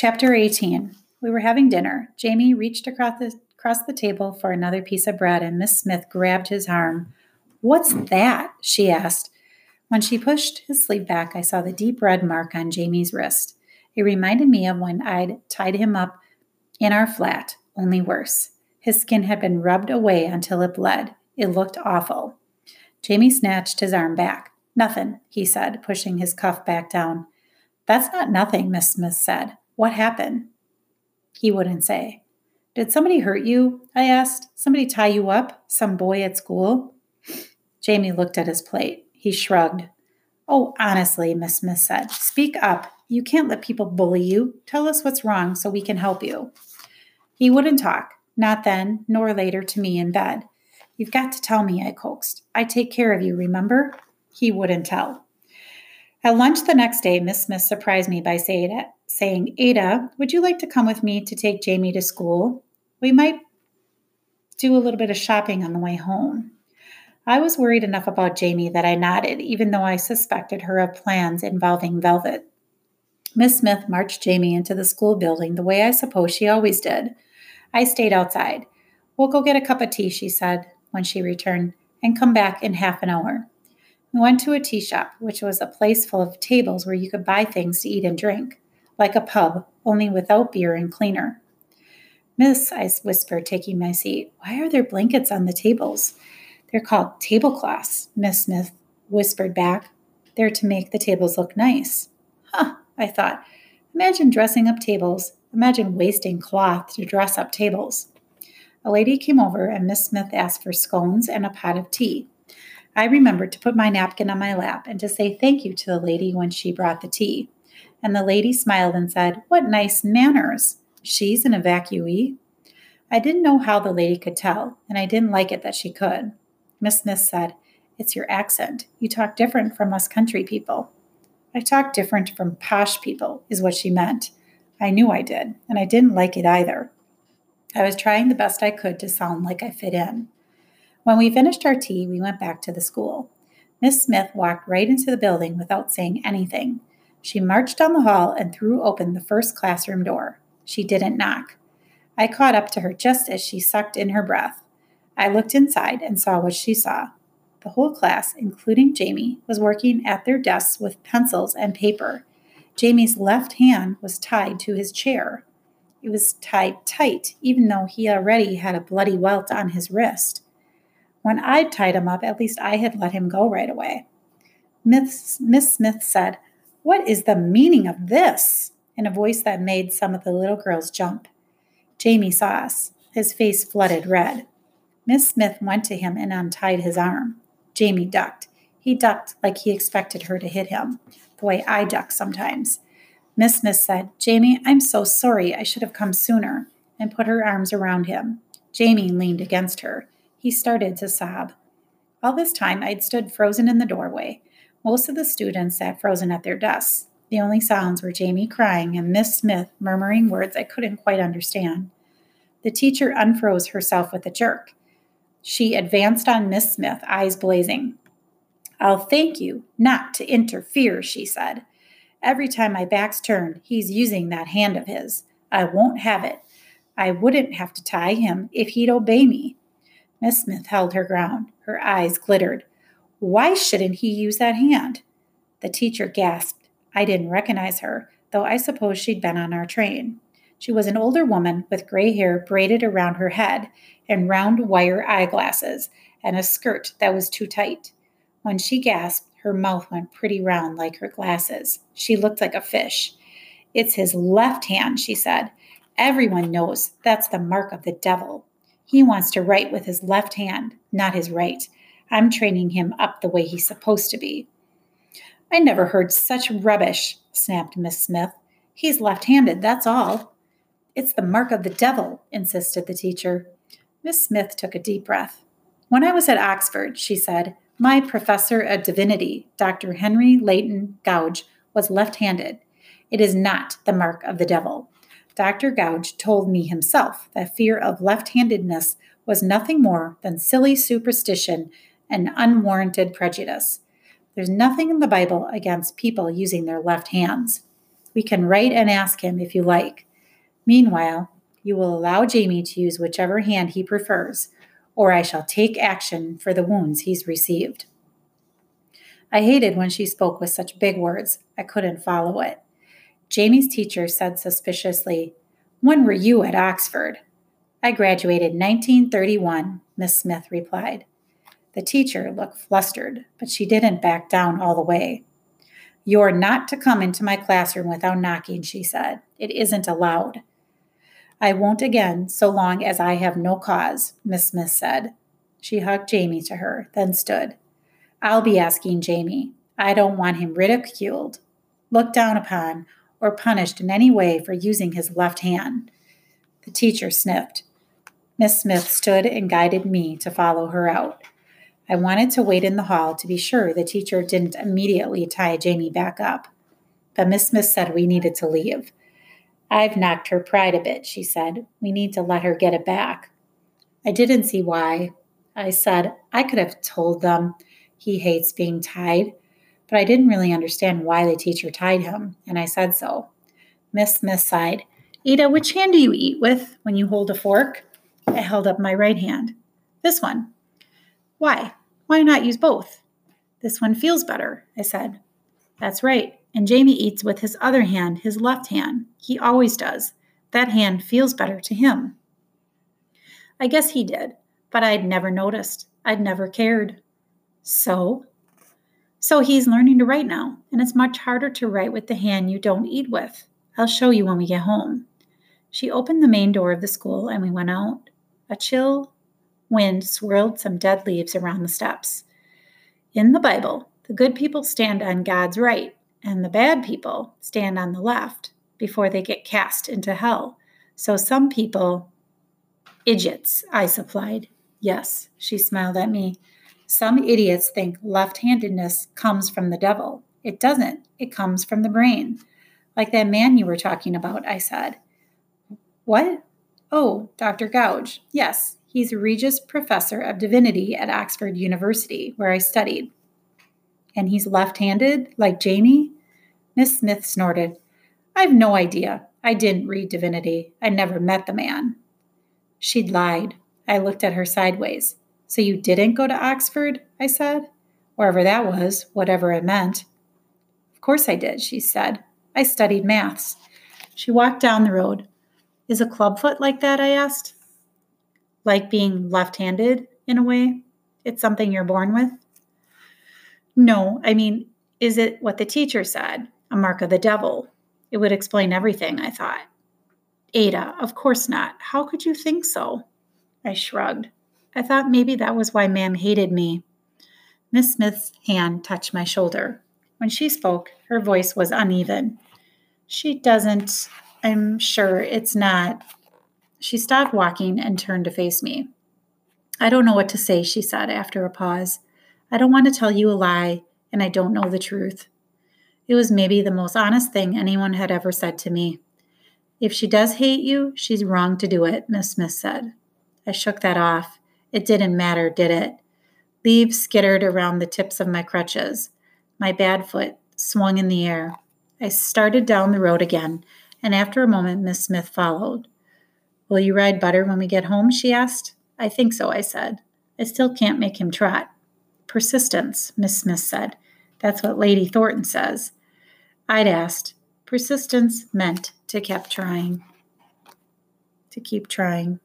Chapter 18. We were having dinner. Jamie reached across the, across the table for another piece of bread, and Miss Smith grabbed his arm. What's that? she asked. When she pushed his sleeve back, I saw the deep red mark on Jamie's wrist. It reminded me of when I'd tied him up in our flat, only worse. His skin had been rubbed away until it bled. It looked awful. Jamie snatched his arm back. Nothing, he said, pushing his cuff back down. That's not nothing, Miss Smith said. What happened? He wouldn't say. Did somebody hurt you? I asked. Somebody tie you up? Some boy at school? Jamie looked at his plate. He shrugged. Oh, honestly, Miss Smith said. Speak up. You can't let people bully you. Tell us what's wrong so we can help you. He wouldn't talk, not then, nor later to me in bed. You've got to tell me, I coaxed. I take care of you, remember? He wouldn't tell. At lunch the next day, Miss Smith surprised me by saying, Ada, would you like to come with me to take Jamie to school? We might do a little bit of shopping on the way home. I was worried enough about Jamie that I nodded, even though I suspected her of plans involving velvet. Miss Smith marched Jamie into the school building the way I suppose she always did. I stayed outside. We'll go get a cup of tea, she said when she returned, and come back in half an hour. We went to a tea shop, which was a place full of tables where you could buy things to eat and drink, like a pub, only without beer and cleaner. Miss, I whispered, taking my seat, why are there blankets on the tables? They're called tablecloths, Miss Smith whispered back. They're to make the tables look nice. Huh, I thought. Imagine dressing up tables. Imagine wasting cloth to dress up tables. A lady came over and Miss Smith asked for scones and a pot of tea. I remembered to put my napkin on my lap and to say thank you to the lady when she brought the tea. And the lady smiled and said, What nice manners! She's an evacuee. I didn't know how the lady could tell, and I didn't like it that she could. Miss Smith said, It's your accent. You talk different from us country people. I talk different from posh people, is what she meant. I knew I did, and I didn't like it either. I was trying the best I could to sound like I fit in. When we finished our tea, we went back to the school. Miss Smith walked right into the building without saying anything. She marched down the hall and threw open the first classroom door. She didn't knock. I caught up to her just as she sucked in her breath. I looked inside and saw what she saw. The whole class, including Jamie, was working at their desks with pencils and paper. Jamie's left hand was tied to his chair. It was tied tight, even though he already had a bloody welt on his wrist. When I'd tied him up, at least I had let him go right away. Miss, Miss Smith said, What is the meaning of this? in a voice that made some of the little girls jump. Jamie saw us. His face flooded red. Miss Smith went to him and untied his arm. Jamie ducked. He ducked like he expected her to hit him, the way I duck sometimes. Miss Smith said, Jamie, I'm so sorry. I should have come sooner, and put her arms around him. Jamie leaned against her. He started to sob. All this time, I'd stood frozen in the doorway. Most of the students sat frozen at their desks. The only sounds were Jamie crying and Miss Smith murmuring words I couldn't quite understand. The teacher unfroze herself with a jerk. She advanced on Miss Smith, eyes blazing. I'll thank you not to interfere, she said. Every time my back's turned, he's using that hand of his. I won't have it. I wouldn't have to tie him if he'd obey me. Miss Smith held her ground. Her eyes glittered. Why shouldn't he use that hand? The teacher gasped. I didn't recognize her, though I suppose she'd been on our train. She was an older woman with gray hair braided around her head and round wire eyeglasses and a skirt that was too tight. When she gasped, her mouth went pretty round like her glasses. She looked like a fish. It's his left hand, she said. Everyone knows that's the mark of the devil. He wants to write with his left hand, not his right. I'm training him up the way he's supposed to be. I never heard such rubbish, snapped Miss Smith. He's left handed, that's all. It's the mark of the devil, insisted the teacher. Miss Smith took a deep breath. When I was at Oxford, she said, my professor of divinity, Dr. Henry Layton Gouge, was left handed. It is not the mark of the devil. Dr. Gouge told me himself that fear of left handedness was nothing more than silly superstition and unwarranted prejudice. There's nothing in the Bible against people using their left hands. We can write and ask him if you like. Meanwhile, you will allow Jamie to use whichever hand he prefers, or I shall take action for the wounds he's received. I hated when she spoke with such big words. I couldn't follow it. Jamie's teacher said suspiciously, When were you at Oxford? I graduated 1931, Miss Smith replied. The teacher looked flustered, but she didn't back down all the way. You're not to come into my classroom without knocking, she said. It isn't allowed. I won't again so long as I have no cause, Miss Smith said. She hugged Jamie to her, then stood. I'll be asking Jamie. I don't want him ridiculed, looked down upon, or punished in any way for using his left hand. The teacher sniffed. Miss Smith stood and guided me to follow her out. I wanted to wait in the hall to be sure the teacher didn't immediately tie Jamie back up. But Miss Smith said we needed to leave. I've knocked her pride a bit, she said. We need to let her get it back. I didn't see why. I said, I could have told them he hates being tied, but I didn't really understand why the teacher tied him, and I said so. Miss Smith sighed. Ada, which hand do you eat with when you hold a fork? I held up my right hand. This one. Why? Why not use both? This one feels better, I said. That's right. And Jamie eats with his other hand, his left hand. He always does. That hand feels better to him. I guess he did, but I'd never noticed. I'd never cared. So? So he's learning to write now, and it's much harder to write with the hand you don't eat with. I'll show you when we get home. She opened the main door of the school and we went out. A chill wind swirled some dead leaves around the steps. In the Bible, the good people stand on God's right, and the bad people stand on the left before they get cast into hell. So some people, idiots, I supplied. Yes, she smiled at me. Some idiots think left handedness comes from the devil. It doesn't, it comes from the brain. Like that man you were talking about, I said. What? Oh, Dr. Gouge. Yes, he's Regius Professor of Divinity at Oxford University, where I studied. And he's left handed, like Jamie? Miss Smith snorted. I've no idea. I didn't read divinity. I never met the man. She'd lied. I looked at her sideways. So you didn't go to Oxford? I said. Wherever that was, whatever it meant. Of course I did, she said. I studied maths. She walked down the road. Is a clubfoot like that? I asked. Like being left handed in a way? It's something you're born with? No, I mean, is it what the teacher said? A mark of the devil? It would explain everything, I thought. Ada, of course not. How could you think so? I shrugged. I thought maybe that was why Mam hated me. Miss Smith's hand touched my shoulder. When she spoke, her voice was uneven. She doesn't, I'm sure it's not. She stopped walking and turned to face me. I don't know what to say, she said after a pause. I don't want to tell you a lie, and I don't know the truth. It was maybe the most honest thing anyone had ever said to me. If she does hate you, she's wrong to do it, Miss Smith said. I shook that off. It didn't matter, did it? Leaves skittered around the tips of my crutches. My bad foot swung in the air. I started down the road again, and after a moment, Miss Smith followed. Will you ride Butter when we get home? she asked. I think so, I said. I still can't make him trot. Persistence, Miss Smith said. That's what Lady Thorton says. I'd asked. Persistence meant to keep trying. To keep trying.